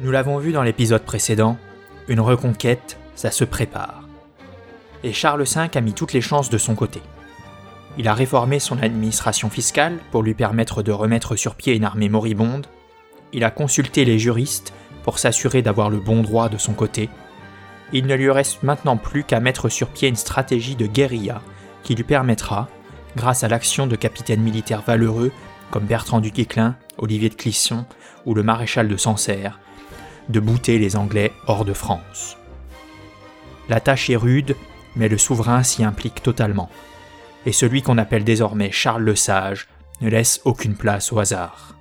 Nous l'avons vu dans l'épisode précédent, une reconquête, ça se prépare. Et Charles V a mis toutes les chances de son côté. Il a réformé son administration fiscale pour lui permettre de remettre sur pied une armée moribonde. Il a consulté les juristes pour s'assurer d'avoir le bon droit de son côté. Il ne lui reste maintenant plus qu'à mettre sur pied une stratégie de guérilla qui lui permettra, grâce à l'action de capitaines militaires valeureux comme Bertrand du Guesclin, Olivier de Clisson ou le maréchal de Sancerre, de bouter les Anglais hors de France. La tâche est rude, mais le souverain s'y implique totalement, et celui qu'on appelle désormais Charles le Sage ne laisse aucune place au hasard.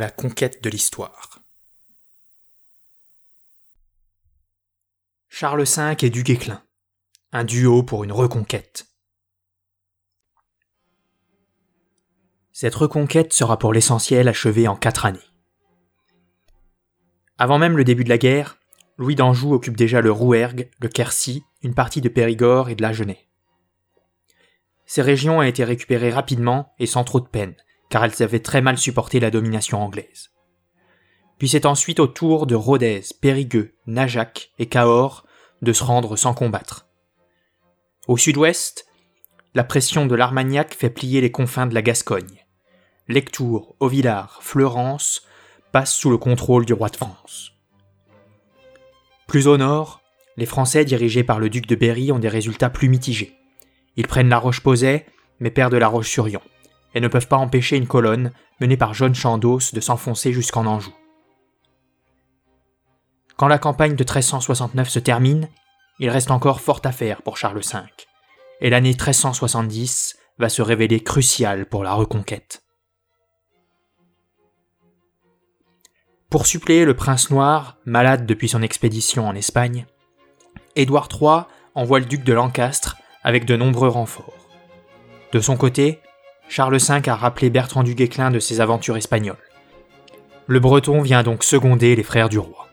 La conquête de l'histoire. Charles V et du Guesclin, un duo pour une reconquête. Cette reconquête sera pour l'essentiel achevée en quatre années. Avant même le début de la guerre, Louis d'Anjou occupe déjà le Rouergue, le Quercy, une partie de Périgord et de la. Ces régions ont été récupérées rapidement et sans trop de peine, car elles avaient très mal supporté la domination anglaise. Puis c'est ensuite au tour de Rodez, Périgueux, Najac et Cahors de se rendre sans combattre. Au sud-ouest, la pression de l'Armagnac fait plier les confins de la Gascogne. Lectoure, Auvillard, Fleurance passent sous le contrôle du roi de France. Plus au nord, les Français dirigés par le duc de Berry ont des résultats plus mitigés. Ils prennent la Roche-Posay, mais perdent la Roche-sur-Yon et ne peuvent pas empêcher une colonne, menée par John Chandos, de s'enfoncer jusqu'en Anjou. Quand la campagne de 1369 se termine, il reste encore fort à faire pour Charles V, et l'année 1370 va se révéler cruciale pour la reconquête. Pour suppléer le prince noir, malade depuis son expédition en Espagne, Édouard III envoie le duc de Lancastre avec de nombreux renforts. De son côté, Charles V a rappelé Bertrand du Guesclin de ses aventures espagnoles. Le Breton vient donc seconder les frères du roi.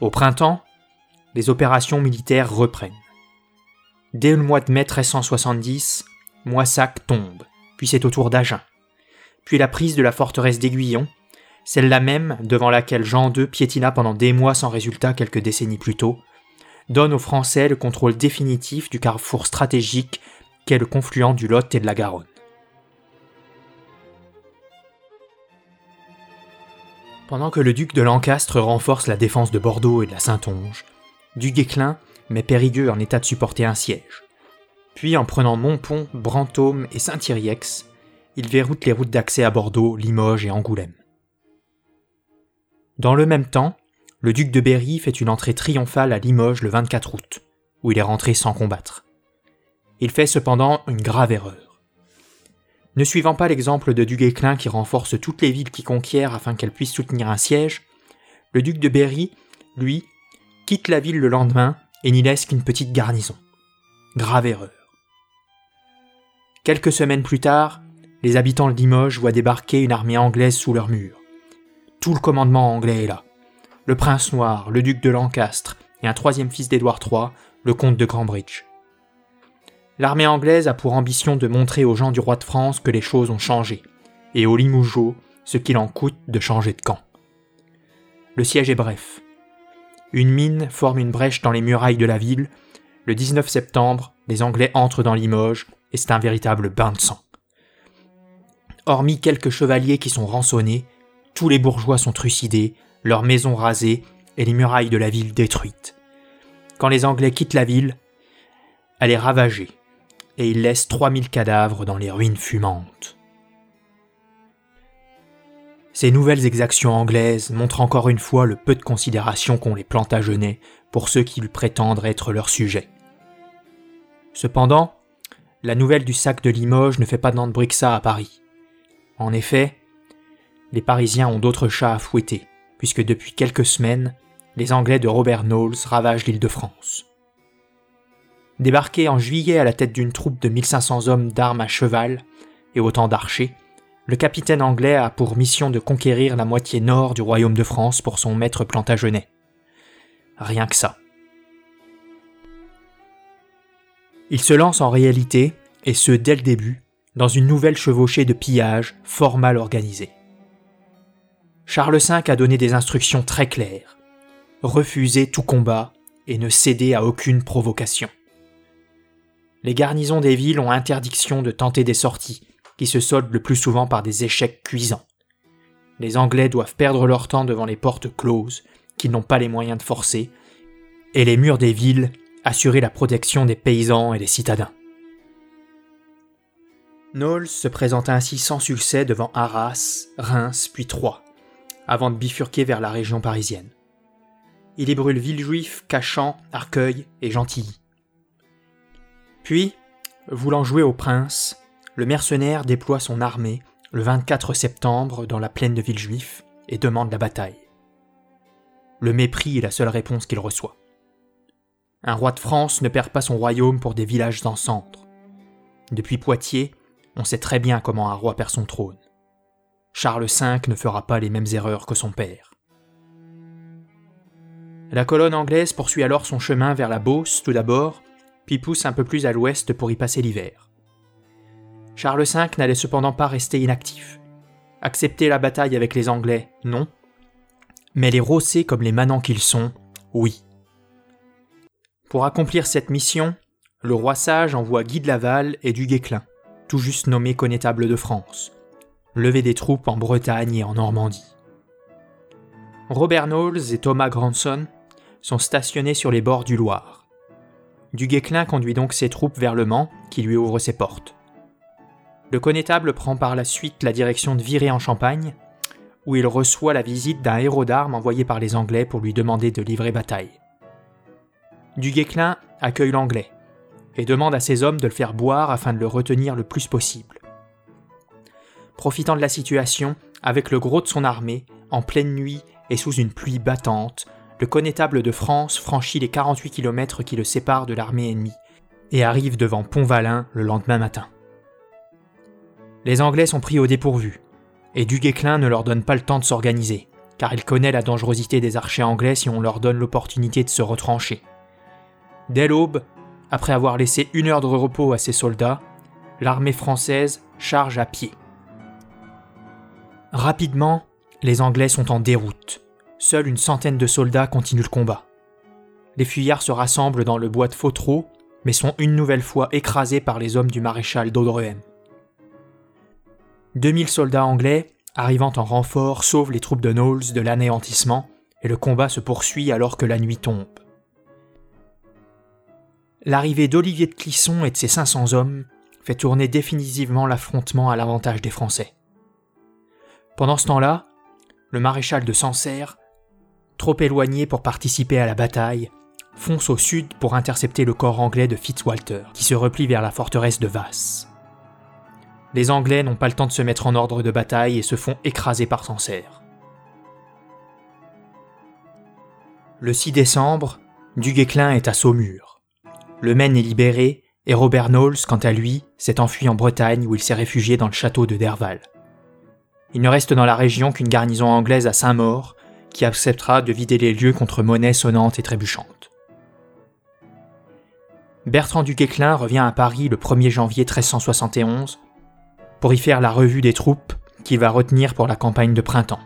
Au printemps, les opérations militaires reprennent. Dès le mois de mai 1370, Moissac tombe, puis c'est au tour d'Agen. Puis la prise de la forteresse d'Aiguillon, celle-là même devant laquelle Jean II piétina pendant des mois sans résultat quelques décennies plus tôt, donne aux Français le contrôle définitif du carrefour stratégique le confluent du Lot et de la Garonne. Pendant que le duc de Lancastre renforce la défense de Bordeaux et de la Saintonge, du Guesclin met Périgueux en état de supporter un siège. Puis, en prenant Montpont, Brantôme et Saint-Iriex, il verroute les routes d'accès à Bordeaux, Limoges et Angoulême. Dans le même temps, le duc de Berry fait une entrée triomphale à Limoges le 24 août, où il est rentré sans combattre. Il fait cependant une grave erreur. Ne suivant pas l'exemple de Duguesclin qui renforce toutes les villes qu'il conquiert afin qu'elles puissent soutenir un siège, le duc de Berry, lui, quitte la ville le lendemain et n'y laisse qu'une petite garnison. Grave erreur. Quelques semaines plus tard, les habitants de Limoges voient débarquer une armée anglaise sous leurs murs. Tout le commandement anglais est là. Le prince noir, le duc de Lancastre et un troisième fils d'Édouard III, le comte de Cambridge. L'armée anglaise a pour ambition de montrer aux gens du roi de France que les choses ont changé, et aux Limougeaux ce qu'il en coûte de changer de camp. Le siège est bref. Une mine forme une brèche dans les murailles de la ville. Le 19 septembre, les Anglais entrent dans Limoges, et c'est un véritable bain de sang. Hormis quelques chevaliers qui sont rançonnés, tous les bourgeois sont trucidés, leurs maisons rasées et les murailles de la ville détruites. Quand les Anglais quittent la ville, elle est ravagée et il laisse 3000 cadavres dans les ruines fumantes. Ces nouvelles exactions anglaises montrent encore une fois le peu de considération qu'ont les Plantagenets pour ceux qui lui prétendent être leurs sujets. Cependant, la nouvelle du sac de Limoges ne fait pas ça à Paris. En effet, les Parisiens ont d'autres chats à fouetter, puisque depuis quelques semaines, les Anglais de Robert Knowles ravagent l'île de France. Débarqué en juillet à la tête d'une troupe de 1500 hommes d'armes à cheval et autant d'archers, le capitaine anglais a pour mission de conquérir la moitié nord du royaume de France pour son maître Plantagenet. Rien que ça. Il se lance en réalité, et ce dès le début, dans une nouvelle chevauchée de pillage fort mal organisée. Charles V a donné des instructions très claires. Refuser tout combat et ne céder à aucune provocation. Les garnisons des villes ont interdiction de tenter des sorties, qui se soldent le plus souvent par des échecs cuisants. Les Anglais doivent perdre leur temps devant les portes closes, qu'ils n'ont pas les moyens de forcer, et les murs des villes assurer la protection des paysans et des citadins. Knowles se présenta ainsi sans succès devant Arras, Reims puis Troyes, avant de bifurquer vers la région parisienne. Il y brûle Villejuif, Cachan, Arcueil et Gentilly. Puis, voulant jouer au prince, le mercenaire déploie son armée le 24 septembre dans la plaine de Villejuif et demande la bataille. Le mépris est la seule réponse qu'il reçoit. Un roi de France ne perd pas son royaume pour des villages en cendres. Depuis Poitiers, on sait très bien comment un roi perd son trône. Charles V ne fera pas les mêmes erreurs que son père. La colonne anglaise poursuit alors son chemin vers la Beauce tout d'abord, puis pousse un peu plus à l'ouest pour y passer l'hiver. Charles V n'allait cependant pas rester inactif. Accepter la bataille avec les Anglais, non. Mais les rosser comme les manants qu'ils sont, oui. Pour accomplir cette mission, le roi sage envoie Guy de Laval et du Guesclin, tout juste nommé connétable de France, lever des troupes en Bretagne et en Normandie. Robert Knowles et Thomas Grandson sont stationnés sur les bords du Loire. Du Guesclin conduit donc ses troupes vers Le Mans, qui lui ouvre ses portes. Le connétable prend par la suite la direction de Viré en Champagne, où il reçoit la visite d'un héros d'armes envoyé par les Anglais pour lui demander de livrer bataille. Du Guesclin accueille l'Anglais et demande à ses hommes de le faire boire afin de le retenir le plus possible. Profitant de la situation, avec le gros de son armée, en pleine nuit et sous une pluie battante, le connétable de France franchit les 48 km qui le séparent de l'armée ennemie et arrive devant Pont-Valin le lendemain matin. Les Anglais sont pris au dépourvu, et Du Guesclin ne leur donne pas le temps de s'organiser, car il connaît la dangerosité des archers anglais si on leur donne l'opportunité de se retrancher. Dès l'aube, après avoir laissé une heure de repos à ses soldats, l'armée française charge à pied. Rapidement, les Anglais sont en déroute. Seule une centaine de soldats continuent le combat. Les fuyards se rassemblent dans le bois de Fautreau, mais sont une nouvelle fois écrasés par les hommes du maréchal d'Audrehem. 2000 soldats anglais, arrivant en renfort, sauvent les troupes de Knowles de l'anéantissement, et le combat se poursuit alors que la nuit tombe. L'arrivée d'Olivier de Clisson et de ses 500 hommes fait tourner définitivement l'affrontement à l'avantage des Français. Pendant ce temps-là, le maréchal de Sancerre, trop éloigné pour participer à la bataille, fonce au sud pour intercepter le corps anglais de Fitzwalter, qui se replie vers la forteresse de Vasse. Les Anglais n'ont pas le temps de se mettre en ordre de bataille et se font écraser par Sancerre. Le 6 décembre, Du Guesclin est à Saumur. Le Maine est libéré et Robert Knowles, quant à lui, s'est enfui en Bretagne où il s'est réfugié dans le château de Derval. Il ne reste dans la région qu'une garnison anglaise à Saint-Maur qui acceptera de vider les lieux contre monnaie sonnante et trébuchante. Bertrand du Guesclin revient à Paris le 1er janvier 1371 pour y faire la revue des troupes qu'il va retenir pour la campagne de printemps.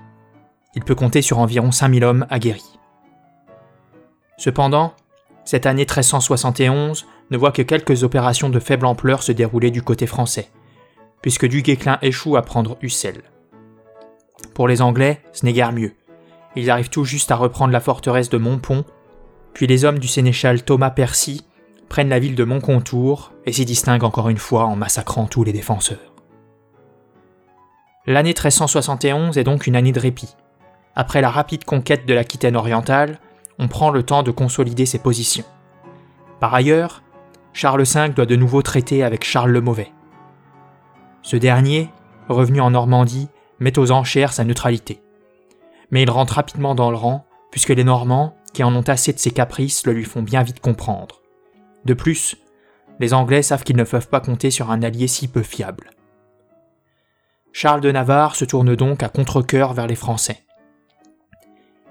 Il peut compter sur environ 5000 hommes aguerris. Cependant, cette année 1371 ne voit que quelques opérations de faible ampleur se dérouler du côté français, puisque Du Guesclin échoue à prendre Ussel. Pour les Anglais, ce n'est guère mieux. Ils arrivent tout juste à reprendre la forteresse de Montpont, puis les hommes du sénéchal Thomas Percy prennent la ville de Montcontour et s'y distinguent encore une fois en massacrant tous les défenseurs. L'année 1371 est donc une année de répit. Après la rapide conquête de l'Aquitaine orientale, on prend le temps de consolider ses positions. Par ailleurs, Charles V doit de nouveau traiter avec Charles le Mauvais. Ce dernier, revenu en Normandie, met aux enchères sa neutralité. Mais il rentre rapidement dans le rang, puisque les Normands, qui en ont assez de ses caprices, le lui font bien vite comprendre. De plus, les Anglais savent qu'ils ne peuvent pas compter sur un allié si peu fiable. Charles de Navarre se tourne donc à contre-coeur vers les Français.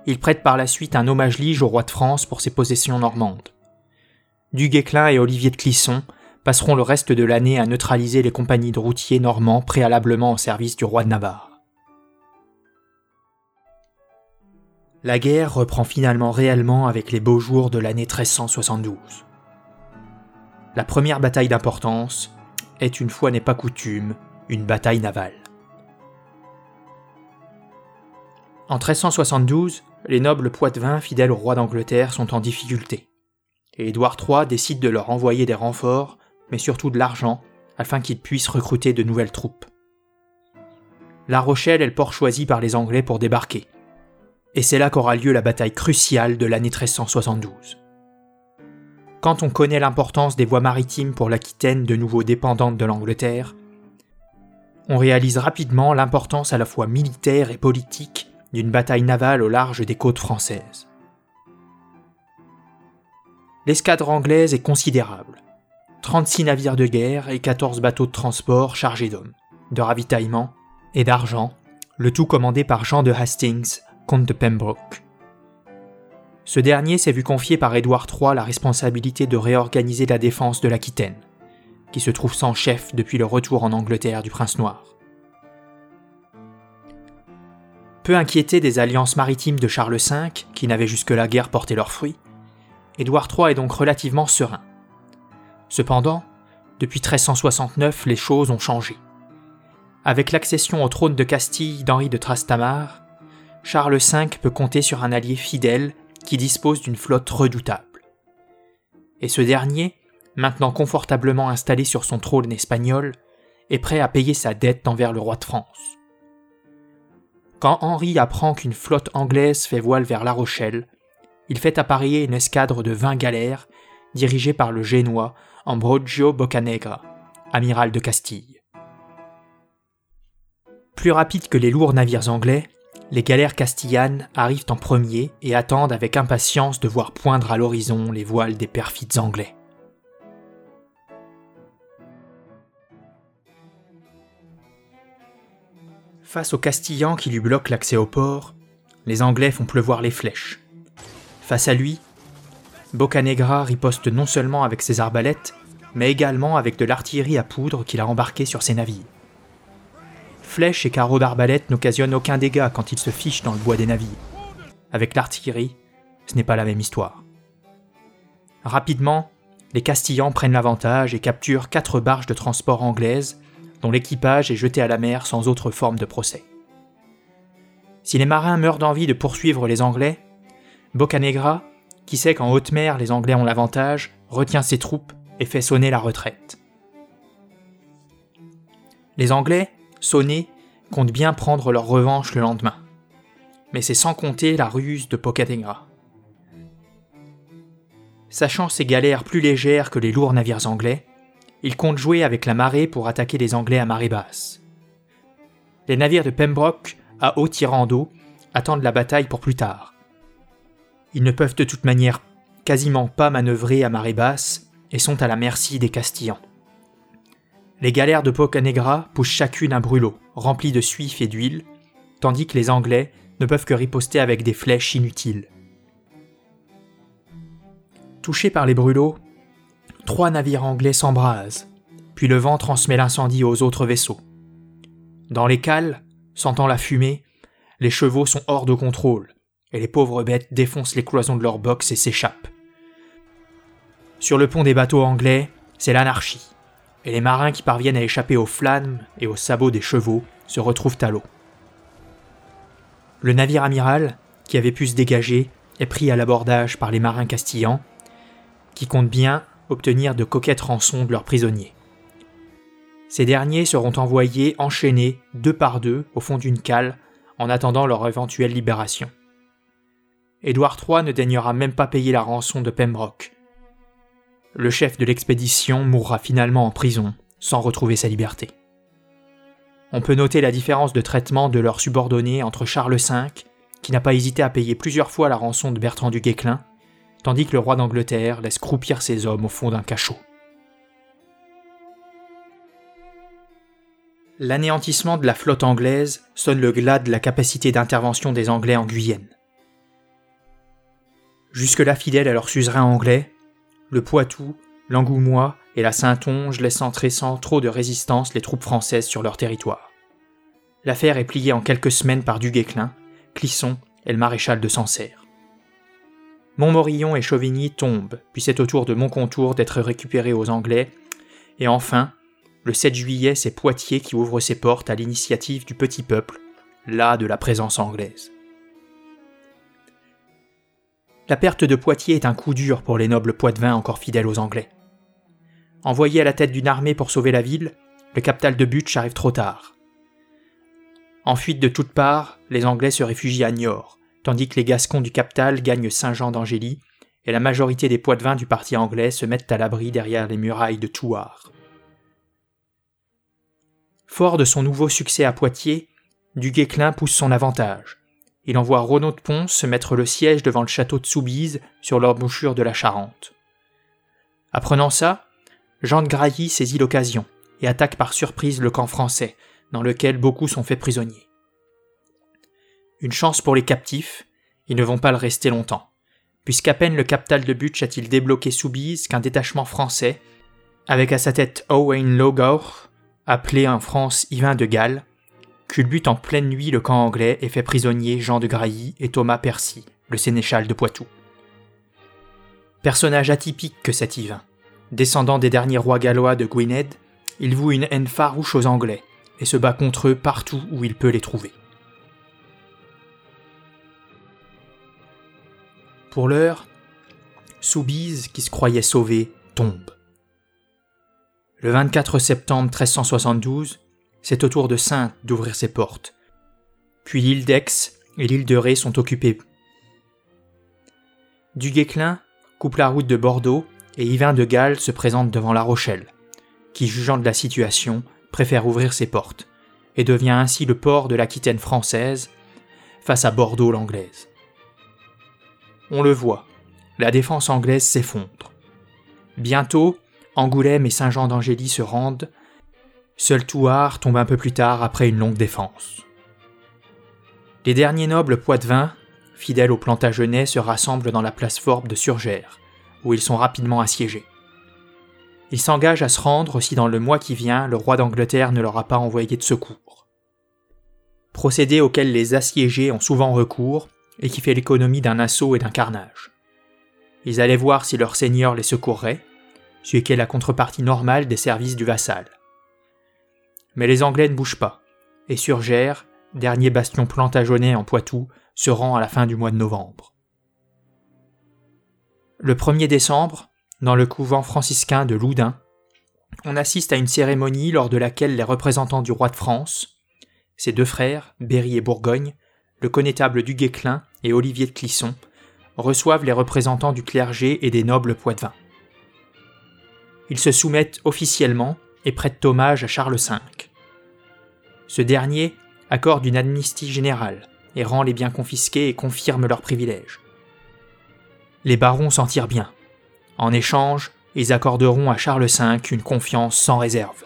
Il prête par la suite un hommage lige au roi de France pour ses possessions normandes. Du Guesclin et Olivier de Clisson passeront le reste de l'année à neutraliser les compagnies de routiers normands préalablement au service du roi de Navarre. La guerre reprend finalement réellement avec les beaux jours de l'année 1372. La première bataille d'importance est, une fois n'est pas coutume, une bataille navale. En 1372, les nobles poitevins fidèles au roi d'Angleterre sont en difficulté, et Édouard III décide de leur envoyer des renforts mais surtout de l'argent, afin qu'ils puissent recruter de nouvelles troupes. La Rochelle est le port choisi par les Anglais pour débarquer. Et c'est là qu'aura lieu la bataille cruciale de l'année 1372. Quand on connaît l'importance des voies maritimes pour l'Aquitaine de nouveau dépendante de l'Angleterre, on réalise rapidement l'importance à la fois militaire et politique d'une bataille navale au large des côtes françaises. L'escadre anglaise est considérable. 36 navires de guerre et 14 bateaux de transport chargés d'hommes, de ravitaillement et d'argent, le tout commandé par Jean de Hastings, comte de Pembroke. Ce dernier s'est vu confier par Édouard III la responsabilité de réorganiser la défense de l'Aquitaine, qui se trouve sans chef depuis le retour en Angleterre du prince noir. Peu inquiété des alliances maritimes de Charles V, qui n'avaient jusque-là guère porté leurs fruits, Édouard III est donc relativement serein. Cependant, depuis 1369, les choses ont changé. Avec l'accession au trône de Castille d'Henri de Trastamare, Charles V peut compter sur un allié fidèle qui dispose d'une flotte redoutable. Et ce dernier, maintenant confortablement installé sur son trône espagnol, est prêt à payer sa dette envers le roi de France. Quand Henri apprend qu'une flotte anglaise fait voile vers La Rochelle, il fait appareiller une escadre de 20 galères dirigée par le Génois Ambrogio Boccanegra, amiral de Castille. Plus rapide que les lourds navires anglais, les galères castillanes arrivent en premier et attendent avec impatience de voir poindre à l'horizon les voiles des perfides anglais. Face aux Castillans qui lui bloquent l'accès au port, les Anglais font pleuvoir les flèches. Face à lui, Boccanegra riposte non seulement avec ses arbalètes, mais également avec de l'artillerie à poudre qu'il a embarquée sur ses navires. Flèches et carreaux d'arbalète n'occasionnent aucun dégât quand il se fiche dans le bois des navires. Avec l'artillerie, ce n'est pas la même histoire. Rapidement, les Castillans prennent l'avantage et capturent quatre barges de transport anglaises, dont l'équipage est jeté à la mer sans autre forme de procès. Si les marins meurent d'envie de poursuivre les Anglais, Boccanegra qui sait qu'en haute mer les Anglais ont l'avantage, retient ses troupes et fait sonner la retraite. Les Anglais, sonnés, comptent bien prendre leur revanche le lendemain. Mais c'est sans compter la ruse de Pocatengra. Sachant ces galères plus légères que les lourds navires anglais, ils comptent jouer avec la marée pour attaquer les Anglais à marée basse. Les navires de Pembroke, à haut tirant d'eau, attendent la bataille pour plus tard, ils ne peuvent de toute manière quasiment pas manœuvrer à marée basse et sont à la merci des Castillans. Les galères de Pocanegra poussent chacune un brûlot, rempli de suif et d'huile, tandis que les Anglais ne peuvent que riposter avec des flèches inutiles. Touchés par les brûlots, trois navires anglais s'embrasent, puis le vent transmet l'incendie aux autres vaisseaux. Dans les cales, sentant la fumée, les chevaux sont hors de contrôle, et les pauvres bêtes défoncent les cloisons de leur box et s'échappent. Sur le pont des bateaux anglais, c'est l'anarchie, et les marins qui parviennent à échapper aux flammes et aux sabots des chevaux se retrouvent à l'eau. Le navire amiral, qui avait pu se dégager, est pris à l'abordage par les marins castillans, qui comptent bien obtenir de coquettes rançons de leurs prisonniers. Ces derniers seront envoyés enchaînés deux par deux au fond d'une cale en attendant leur éventuelle libération. Édouard III ne daignera même pas payer la rançon de Pembroke. Le chef de l'expédition mourra finalement en prison, sans retrouver sa liberté. On peut noter la différence de traitement de leurs subordonnés entre Charles V, qui n'a pas hésité à payer plusieurs fois la rançon de Bertrand du Guesclin, tandis que le roi d'Angleterre laisse croupir ses hommes au fond d'un cachot. L'anéantissement de la flotte anglaise sonne le glas de la capacité d'intervention des Anglais en Guyenne. Jusque-là fidèles à leur suzerain anglais, le Poitou, l'Angoumois et la Saintonge laissent entrer sans trop de résistance les troupes françaises sur leur territoire. L'affaire est pliée en quelques semaines par Du Guesclin, Clisson et le maréchal de Sancerre. Montmorillon et Chauvigny tombent, puis c'est au tour de Montcontour d'être récupéré aux Anglais, et enfin, le 7 juillet, c'est Poitiers qui ouvre ses portes à l'initiative du petit peuple, là de la présence anglaise. La perte de Poitiers est un coup dur pour les nobles poitevins encore fidèles aux Anglais. Envoyé à la tête d'une armée pour sauver la ville, le capital de Butch arrive trop tard. En fuite de toutes parts, les Anglais se réfugient à Niort, tandis que les Gascons du capital gagnent Saint-Jean d'Angély, et la majorité des poitevins du parti anglais se mettent à l'abri derrière les murailles de Thouars. Fort de son nouveau succès à Poitiers, Du Guesclin pousse son avantage. Il envoie Renaud de Pons se mettre le siège devant le château de Soubise sur l'embouchure de la Charente. Apprenant ça, Jean de Grailly saisit l'occasion et attaque par surprise le camp français, dans lequel beaucoup sont faits prisonniers. Une chance pour les captifs, ils ne vont pas le rester longtemps, puisqu'à peine le capital de Butch a-t-il débloqué Soubise qu'un détachement français, avec à sa tête Owain Logaur, appelé en France Yvain de Galles, culbute en pleine nuit le camp anglais et fait prisonnier Jean de Grailly et Thomas Percy, le sénéchal de Poitou. Personnage atypique que cet Yvain. Descendant des derniers rois gallois de Gwynedd, il voue une haine farouche aux Anglais et se bat contre eux partout où il peut les trouver. Pour l'heure, Soubise, qui se croyait sauvé, tombe. Le 24 septembre 1372, c'est au tour de Sainte d'ouvrir ses portes. Puis l'île d'Aix et l'île de Ré sont occupées. Du Guesclin coupe la route de Bordeaux et Yvain de Galles se présente devant La Rochelle, qui, jugeant de la situation, préfère ouvrir ses portes, et devient ainsi le port de l'Aquitaine française face à Bordeaux l'anglaise. On le voit, la défense anglaise s'effondre. Bientôt, Angoulême et Saint-Jean d'Angély se rendent. Seul Touard tombe un peu plus tard après une longue défense. Les derniers nobles poitevins, fidèles au Plantagenet, se rassemblent dans la place Forbes de Surgères, où ils sont rapidement assiégés. Ils s'engagent à se rendre si dans le mois qui vient le roi d'Angleterre ne leur a pas envoyé de secours. Procédé auquel les assiégés ont souvent recours et qui fait l'économie d'un assaut et d'un carnage. Ils allaient voir si leur seigneur les secourrait, ce qui est la contrepartie normale des services du vassal. Mais les Anglais ne bougent pas, et Surgères, dernier bastion plantagenet en Poitou, se rend à la fin du mois de novembre. Le 1er décembre, dans le couvent franciscain de Loudun, on assiste à une cérémonie lors de laquelle les représentants du roi de France, ses deux frères, Berry et Bourgogne, le connétable du Guesclin et Olivier de Clisson, reçoivent les représentants du clergé et des nobles poitevins ils se soumettent officiellement et prêtent hommage à Charles V. Ce dernier accorde une amnistie générale et rend les biens confisqués et confirme leurs privilèges. Les barons s'en tirent bien. En échange, ils accorderont à Charles V une confiance sans réserve.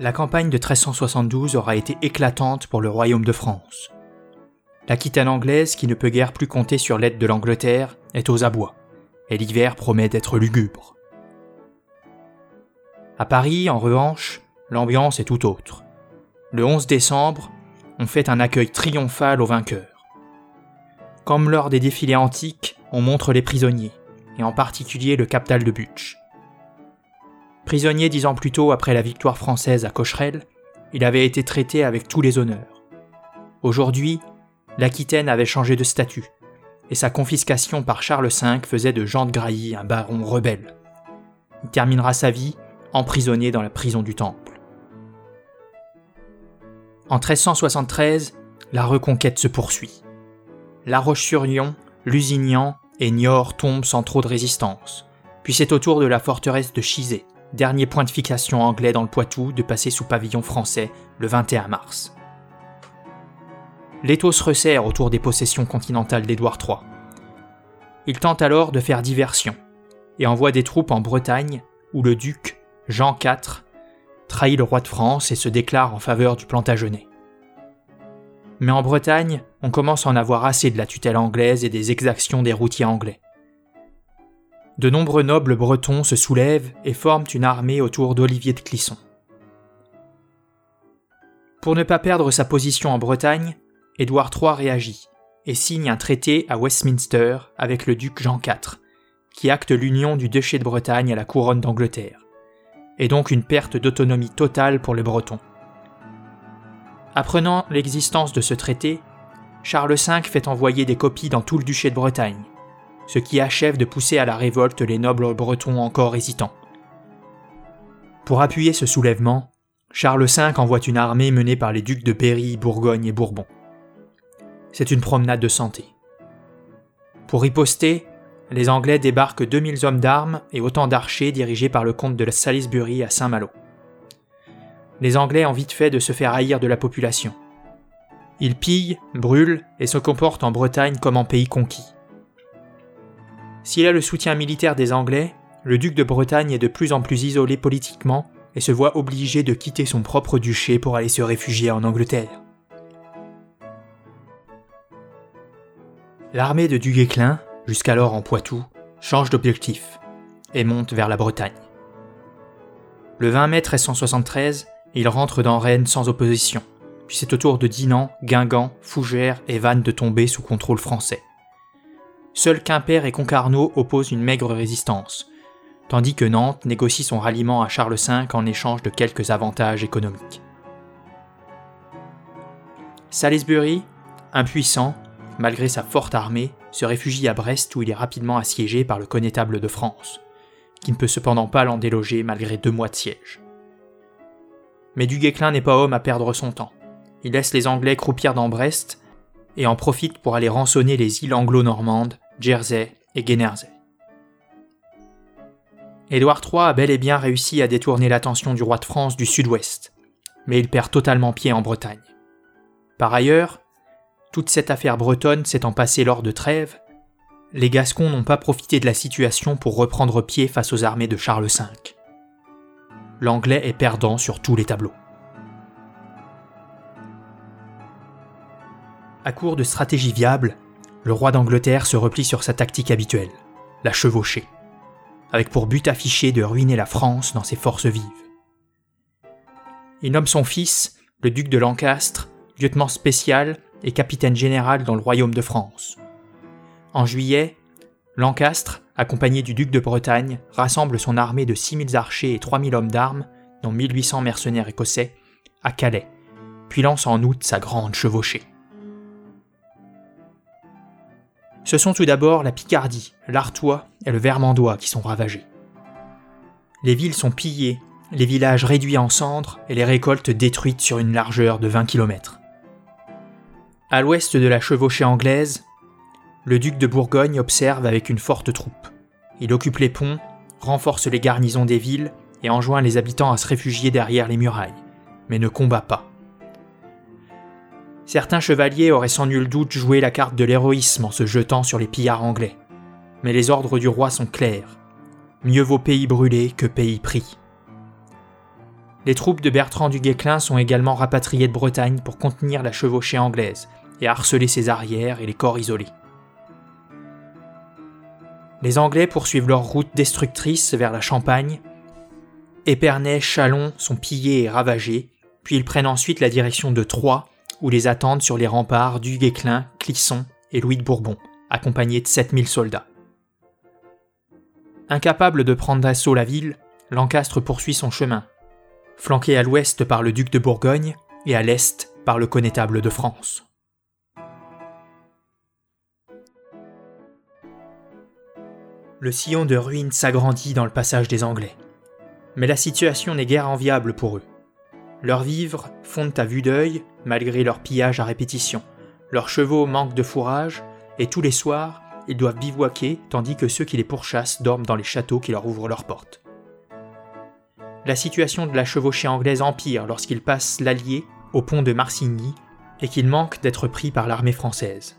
La campagne de 1372 aura été éclatante pour le royaume de France. L'Aquitaine anglaise, qui ne peut guère plus compter sur l'aide de l'Angleterre, est aux abois, et l'hiver promet d'être lugubre. À Paris, en revanche, l'ambiance est tout autre. Le 11 décembre, on fait un accueil triomphal aux vainqueurs. Comme lors des défilés antiques, on montre les prisonniers, et en particulier le capital de Butch. Prisonnier dix ans plus tôt après la victoire française à Cocherel, il avait été traité avec tous les honneurs. Aujourd'hui, l'Aquitaine avait changé de statut, et sa confiscation par Charles V faisait de Jean de Grailly un baron rebelle. Il terminera sa vie emprisonné dans la prison du Temple. En 1373, la reconquête se poursuit. La Roche-sur-Yon, Lusignan et Niort tombent sans trop de résistance, puis c'est au tour de la forteresse de Chizé, dernier point de fixation anglais dans le Poitou, de passer sous pavillon français le 21 mars. L'étau se resserre autour des possessions continentales d'Édouard III. Il tente alors de faire diversion et envoie des troupes en Bretagne où le duc Jean IV trahit le roi de France et se déclare en faveur du Plantagenet. Mais en Bretagne, on commence à en avoir assez de la tutelle anglaise et des exactions des routiers anglais. De nombreux nobles bretons se soulèvent et forment une armée autour d'Olivier de Clisson. Pour ne pas perdre sa position en Bretagne, Édouard III réagit et signe un traité à Westminster avec le duc Jean IV, qui acte l'union du duché de Bretagne à la couronne d'Angleterre, et donc une perte d'autonomie totale pour les Bretons. Apprenant l'existence de ce traité, Charles V fait envoyer des copies dans tout le duché de Bretagne, ce qui achève de pousser à la révolte les nobles bretons encore hésitants. Pour appuyer ce soulèvement, Charles V envoie une armée menée par les ducs de Berry, Bourgogne et Bourbon. C'est une promenade de santé. Pour riposter, les Anglais débarquent 2000 hommes d'armes et autant d'archers dirigés par le comte de Salisbury à Saint-Malo les Anglais ont vite fait de se faire haïr de la population. Ils pillent, brûlent et se comportent en Bretagne comme en pays conquis. S'il a le soutien militaire des Anglais, le duc de Bretagne est de plus en plus isolé politiquement et se voit obligé de quitter son propre duché pour aller se réfugier en Angleterre. L'armée de Duguesclin, jusqu'alors en Poitou, change d'objectif et monte vers la Bretagne. Le 20 mai 1373, il rentre dans Rennes sans opposition, puis c'est au tour de Dinan, Guingamp, Fougères et Vannes de tomber sous contrôle français. Seuls Quimper et Concarneau opposent une maigre résistance, tandis que Nantes négocie son ralliement à Charles V en échange de quelques avantages économiques. Salisbury, impuissant, malgré sa forte armée, se réfugie à Brest où il est rapidement assiégé par le connétable de France, qui ne peut cependant pas l'en déloger malgré deux mois de siège. Mais Du Guesclin n'est pas homme à perdre son temps. Il laisse les Anglais croupir dans Brest et en profite pour aller rançonner les îles anglo-normandes, Jersey et Guernesey. Édouard III a bel et bien réussi à détourner l'attention du roi de France du sud-ouest, mais il perd totalement pied en Bretagne. Par ailleurs, toute cette affaire bretonne s'étant passée lors de trêve, les Gascons n'ont pas profité de la situation pour reprendre pied face aux armées de Charles V l'anglais est perdant sur tous les tableaux. À court de stratégie viable, le roi d'Angleterre se replie sur sa tactique habituelle, la chevauchée, avec pour but affiché de ruiner la France dans ses forces vives. Il nomme son fils, le duc de Lancastre, lieutenant spécial et capitaine général dans le royaume de France. En juillet, Lancastre, accompagné du duc de Bretagne, rassemble son armée de 6000 archers et 3000 hommes d'armes, dont 1800 mercenaires écossais, à Calais, puis lance en août sa grande chevauchée. Ce sont tout d'abord la Picardie, l'Artois et le Vermandois qui sont ravagés. Les villes sont pillées, les villages réduits en cendres et les récoltes détruites sur une largeur de 20 km. À l'ouest de la chevauchée anglaise, le duc de Bourgogne observe avec une forte troupe. Il occupe les ponts, renforce les garnisons des villes et enjoint les habitants à se réfugier derrière les murailles, mais ne combat pas. Certains chevaliers auraient sans nul doute joué la carte de l'héroïsme en se jetant sur les pillards anglais, mais les ordres du roi sont clairs. Mieux vaut pays brûlé que pays pris. Les troupes de Bertrand du Guesclin sont également rapatriées de Bretagne pour contenir la chevauchée anglaise et harceler ses arrières et les corps isolés. Les Anglais poursuivent leur route destructrice vers la Champagne. Épernay, Chalon sont pillés et ravagés, puis ils prennent ensuite la direction de Troyes, où les attendent sur les remparts du Guesclin, Clisson et Louis de Bourbon, accompagnés de 7000 soldats. Incapable de prendre d'assaut la ville, Lancastre poursuit son chemin, flanqué à l'ouest par le duc de Bourgogne et à l'est par le connétable de France. Le sillon de ruines s'agrandit dans le passage des Anglais. Mais la situation n'est guère enviable pour eux. Leurs vivres fondent à vue d'œil, malgré leur pillage à répétition. Leurs chevaux manquent de fourrage, et tous les soirs, ils doivent bivouaquer, tandis que ceux qui les pourchassent dorment dans les châteaux qui leur ouvrent leurs portes. La situation de la chevauchée anglaise empire lorsqu'il passe l'Allier au pont de Marcigny et qu'il manque d'être pris par l'armée française.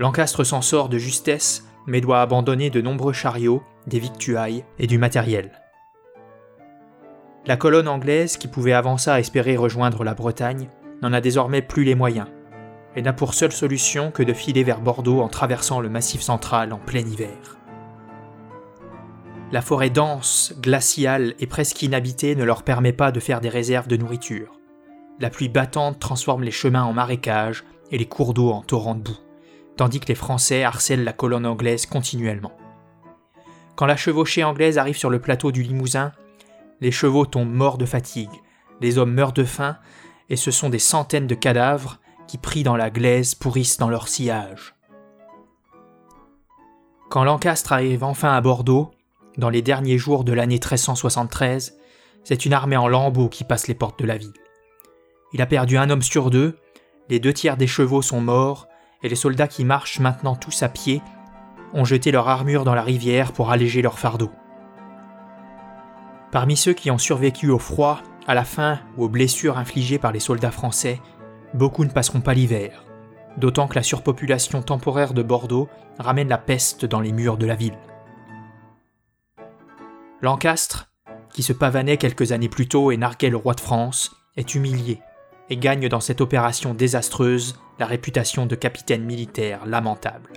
Lancastre s'en sort de justesse mais doit abandonner de nombreux chariots, des victuailles et du matériel. La colonne anglaise, qui pouvait avant ça espérer rejoindre la Bretagne, n'en a désormais plus les moyens, et n'a pour seule solution que de filer vers Bordeaux en traversant le massif central en plein hiver. La forêt dense, glaciale et presque inhabitée ne leur permet pas de faire des réserves de nourriture. La pluie battante transforme les chemins en marécages et les cours d'eau en torrents de boue tandis que les Français harcèlent la colonne anglaise continuellement. Quand la chevauchée anglaise arrive sur le plateau du Limousin, les chevaux tombent morts de fatigue, les hommes meurent de faim, et ce sont des centaines de cadavres qui, pris dans la glaise, pourrissent dans leur sillage. Quand Lancastre arrive enfin à Bordeaux, dans les derniers jours de l'année 1373, c'est une armée en lambeaux qui passe les portes de la ville. Il a perdu un homme sur deux, les deux tiers des chevaux sont morts, et les soldats qui marchent maintenant tous à pied ont jeté leur armure dans la rivière pour alléger leur fardeau. Parmi ceux qui ont survécu au froid, à la faim ou aux blessures infligées par les soldats français, beaucoup ne passeront pas l'hiver, d'autant que la surpopulation temporaire de Bordeaux ramène la peste dans les murs de la ville. Lancastre, qui se pavanait quelques années plus tôt et narguait le roi de France, est humilié et gagne dans cette opération désastreuse la réputation de capitaine militaire lamentable.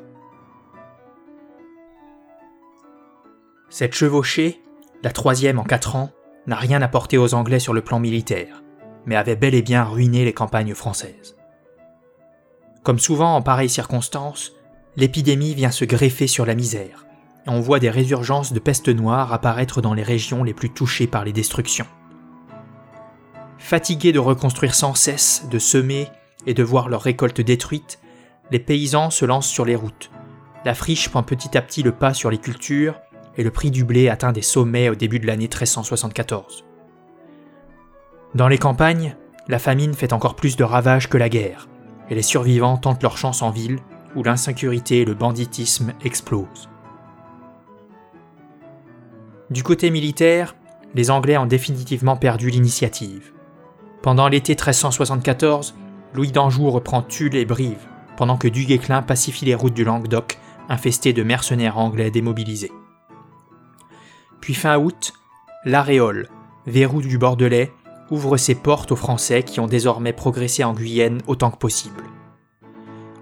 Cette chevauchée, la troisième en quatre ans, n'a rien apporté aux Anglais sur le plan militaire, mais avait bel et bien ruiné les campagnes françaises. Comme souvent en pareilles circonstances, l'épidémie vient se greffer sur la misère, et on voit des résurgences de peste noire apparaître dans les régions les plus touchées par les destructions. Fatigués de reconstruire sans cesse, de semer et de voir leurs récoltes détruites, les paysans se lancent sur les routes. La friche prend petit à petit le pas sur les cultures et le prix du blé atteint des sommets au début de l'année 1374. Dans les campagnes, la famine fait encore plus de ravages que la guerre, et les survivants tentent leur chance en ville, où l'insécurité et le banditisme explosent. Du côté militaire, les Anglais ont définitivement perdu l'initiative. Pendant l'été 1374, Louis d'Anjou reprend Tulle et Brive, pendant que Du Guesclin pacifie les routes du Languedoc, infestées de mercenaires anglais démobilisés. Puis fin août, l'Aréole, verrou du Bordelais, ouvre ses portes aux Français qui ont désormais progressé en Guyenne autant que possible.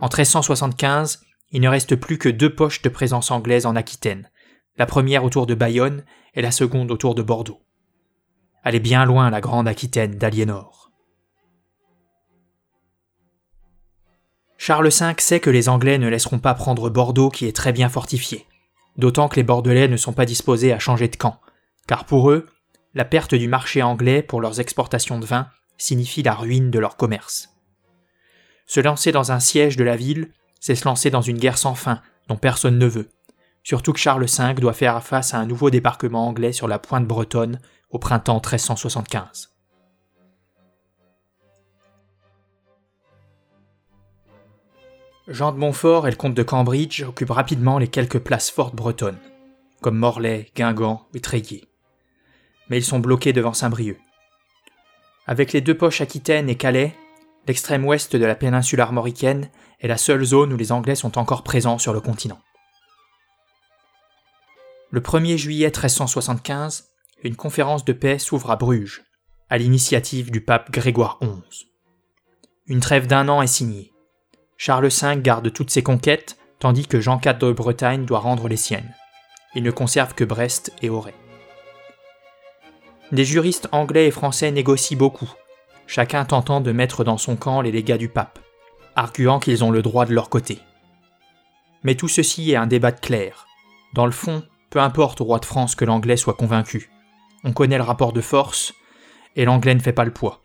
En 1375, il ne reste plus que deux poches de présence anglaise en Aquitaine, la première autour de Bayonne et la seconde autour de Bordeaux. Elle est bien loin la grande Aquitaine d'Aliénor. Charles V sait que les Anglais ne laisseront pas prendre Bordeaux qui est très bien fortifié, d'autant que les Bordelais ne sont pas disposés à changer de camp, car pour eux, la perte du marché anglais pour leurs exportations de vin signifie la ruine de leur commerce. Se lancer dans un siège de la ville, c'est se lancer dans une guerre sans fin, dont personne ne veut, surtout que Charles V doit faire face à un nouveau débarquement anglais sur la pointe bretonne au printemps 1375. Jean de Montfort et le comte de Cambridge occupent rapidement les quelques places fortes bretonnes, comme Morlaix, Guingamp et Tréguier. Mais ils sont bloqués devant Saint-Brieuc. Avec les deux poches Aquitaine et Calais, l'extrême ouest de la péninsule armoricaine est la seule zone où les Anglais sont encore présents sur le continent. Le 1er juillet 1375, une conférence de paix s'ouvre à Bruges, à l'initiative du pape Grégoire XI. Une trêve d'un an est signée. Charles V garde toutes ses conquêtes, tandis que Jean IV de Bretagne doit rendre les siennes. Il ne conserve que Brest et Auray. Des juristes anglais et français négocient beaucoup, chacun tentant de mettre dans son camp les légats du pape, arguant qu'ils ont le droit de leur côté. Mais tout ceci est un débat clair. Dans le fond, peu importe au roi de France que l'anglais soit convaincu. On connaît le rapport de force, et l'anglais ne fait pas le poids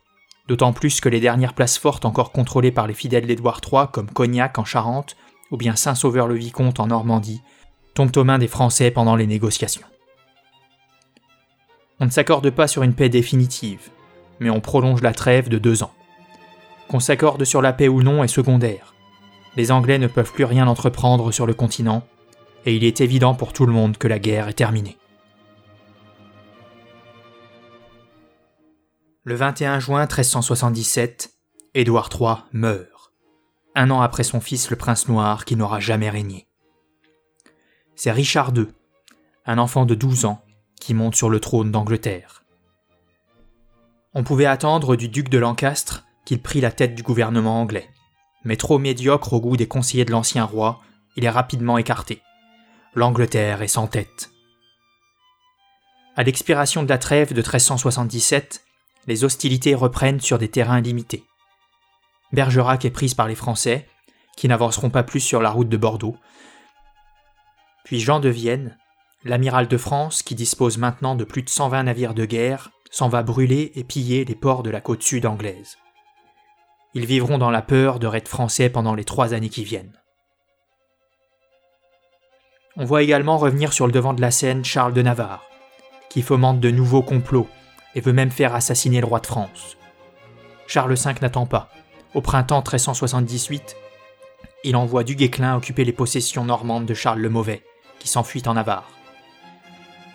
d'autant plus que les dernières places fortes encore contrôlées par les fidèles d'Édouard III, comme Cognac en Charente, ou bien Saint-Sauveur-le-Vicomte en Normandie, tombent aux mains des Français pendant les négociations. On ne s'accorde pas sur une paix définitive, mais on prolonge la trêve de deux ans. Qu'on s'accorde sur la paix ou non est secondaire. Les Anglais ne peuvent plus rien entreprendre sur le continent, et il est évident pour tout le monde que la guerre est terminée. Le 21 juin 1377, Édouard III meurt, un an après son fils le prince noir qui n'aura jamais régné. C'est Richard II, un enfant de 12 ans, qui monte sur le trône d'Angleterre. On pouvait attendre du duc de Lancastre qu'il prit la tête du gouvernement anglais, mais trop médiocre au goût des conseillers de l'ancien roi, il est rapidement écarté. L'Angleterre est sans tête. À l'expiration de la trêve de 1377, les hostilités reprennent sur des terrains limités. Bergerac est prise par les Français, qui n'avanceront pas plus sur la route de Bordeaux. Puis Jean de Vienne, l'amiral de France, qui dispose maintenant de plus de 120 navires de guerre, s'en va brûler et piller les ports de la côte sud anglaise. Ils vivront dans la peur de raids français pendant les trois années qui viennent. On voit également revenir sur le devant de la scène Charles de Navarre, qui fomente de nouveaux complots et veut même faire assassiner le roi de France. Charles V n'attend pas. Au printemps 1378, il envoie du Guesclin occuper les possessions normandes de Charles le Mauvais, qui s'enfuit en Navarre.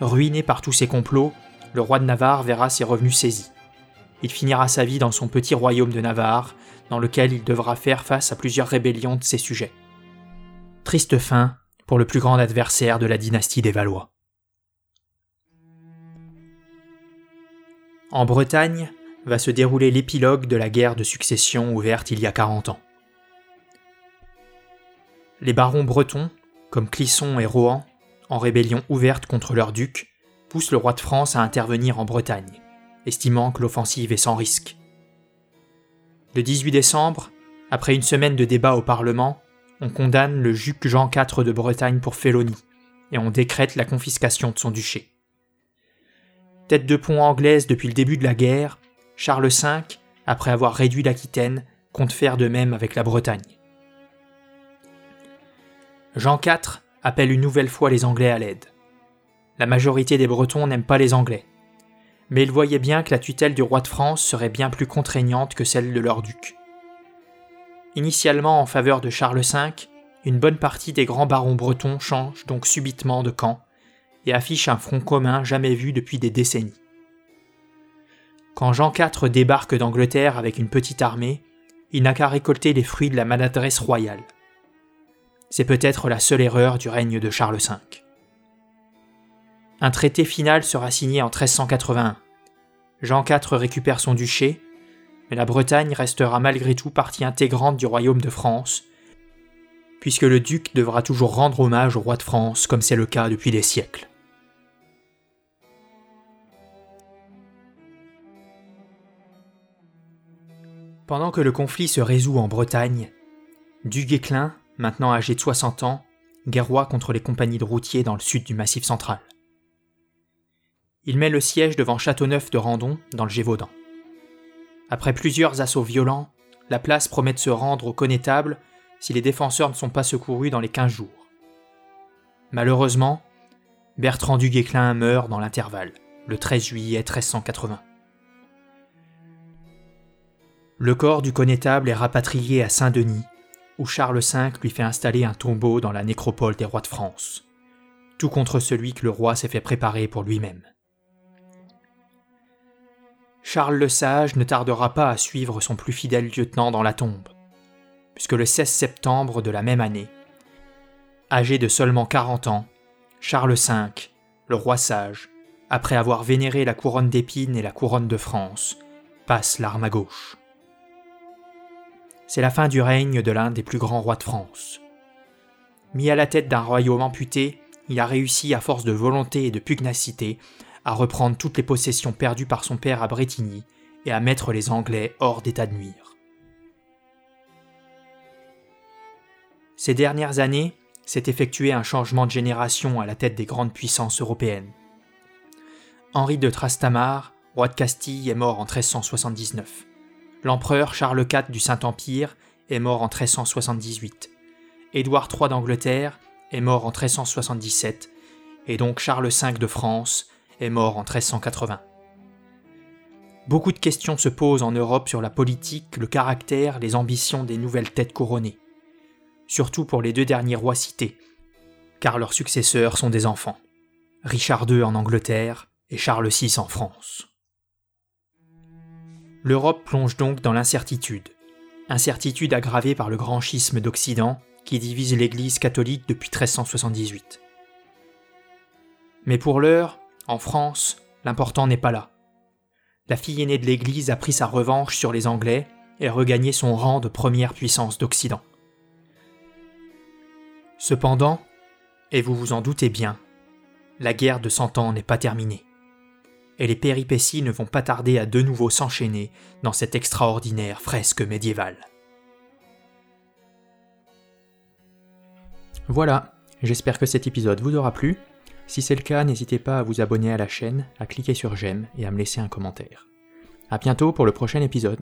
Ruiné par tous ces complots, le roi de Navarre verra ses revenus saisis. Il finira sa vie dans son petit royaume de Navarre, dans lequel il devra faire face à plusieurs rébellions de ses sujets. Triste fin pour le plus grand adversaire de la dynastie des Valois. En Bretagne va se dérouler l'épilogue de la guerre de succession ouverte il y a 40 ans. Les barons bretons, comme Clisson et Rohan, en rébellion ouverte contre leur duc, poussent le roi de France à intervenir en Bretagne, estimant que l'offensive est sans risque. Le 18 décembre, après une semaine de débats au Parlement, on condamne le duc Jean IV de Bretagne pour félonie, et on décrète la confiscation de son duché. Tête de pont anglaise depuis le début de la guerre, Charles V, après avoir réduit l'Aquitaine, compte faire de même avec la Bretagne. Jean IV appelle une nouvelle fois les Anglais à l'aide. La majorité des Bretons n'aiment pas les Anglais, mais ils voyaient bien que la tutelle du roi de France serait bien plus contraignante que celle de leur duc. Initialement en faveur de Charles V, une bonne partie des grands barons bretons changent donc subitement de camp et affiche un front commun jamais vu depuis des décennies. Quand Jean IV débarque d'Angleterre avec une petite armée, il n'a qu'à récolter les fruits de la maladresse royale. C'est peut-être la seule erreur du règne de Charles V. Un traité final sera signé en 1381. Jean IV récupère son duché, mais la Bretagne restera malgré tout partie intégrante du royaume de France, puisque le duc devra toujours rendre hommage au roi de France comme c'est le cas depuis des siècles. Pendant que le conflit se résout en Bretagne, Du Guesclin, maintenant âgé de 60 ans, guerroie contre les compagnies de routiers dans le sud du Massif central. Il met le siège devant Châteauneuf de Randon, dans le Gévaudan. Après plusieurs assauts violents, la place promet de se rendre au connétable si les défenseurs ne sont pas secourus dans les 15 jours. Malheureusement, Bertrand du Guesclin meurt dans l'intervalle, le 13 juillet 1380. Le corps du connétable est rapatrié à Saint-Denis, où Charles V lui fait installer un tombeau dans la nécropole des rois de France, tout contre celui que le roi s'est fait préparer pour lui-même. Charles le Sage ne tardera pas à suivre son plus fidèle lieutenant dans la tombe, puisque le 16 septembre de la même année, âgé de seulement 40 ans, Charles V, le roi sage, après avoir vénéré la couronne d'épines et la couronne de France, passe l'arme à gauche c'est la fin du règne de l'un des plus grands rois de France. Mis à la tête d'un royaume amputé, il a réussi, à force de volonté et de pugnacité, à reprendre toutes les possessions perdues par son père à Bretigny et à mettre les Anglais hors d'état de nuire. Ces dernières années, s'est effectué un changement de génération à la tête des grandes puissances européennes. Henri de Trastamare, roi de Castille, est mort en 1379 l'empereur Charles IV du Saint-Empire est mort en 1378. Édouard III d'Angleterre est mort en 1377, et donc Charles V de France est mort en 1380. Beaucoup de questions se posent en Europe sur la politique, le caractère, les ambitions des nouvelles têtes couronnées, surtout pour les deux derniers rois cités, car leurs successeurs sont des enfants, Richard II en Angleterre et Charles VI en France. L'Europe plonge donc dans l'incertitude. Incertitude aggravée par le grand schisme d'Occident qui divise l'Église catholique depuis 1378. Mais pour l'heure, en France, l'important n'est pas là. La fille aînée de l'Église a pris sa revanche sur les Anglais et regagné son rang de première puissance d'Occident. Cependant, et vous vous en doutez bien, la guerre de Cent Ans n'est pas terminée. Et les péripéties ne vont pas tarder à de nouveau s'enchaîner dans cette extraordinaire fresque médiévale. Voilà, j'espère que cet épisode vous aura plu. Si c'est le cas, n'hésitez pas à vous abonner à la chaîne, à cliquer sur j'aime et à me laisser un commentaire. A bientôt pour le prochain épisode.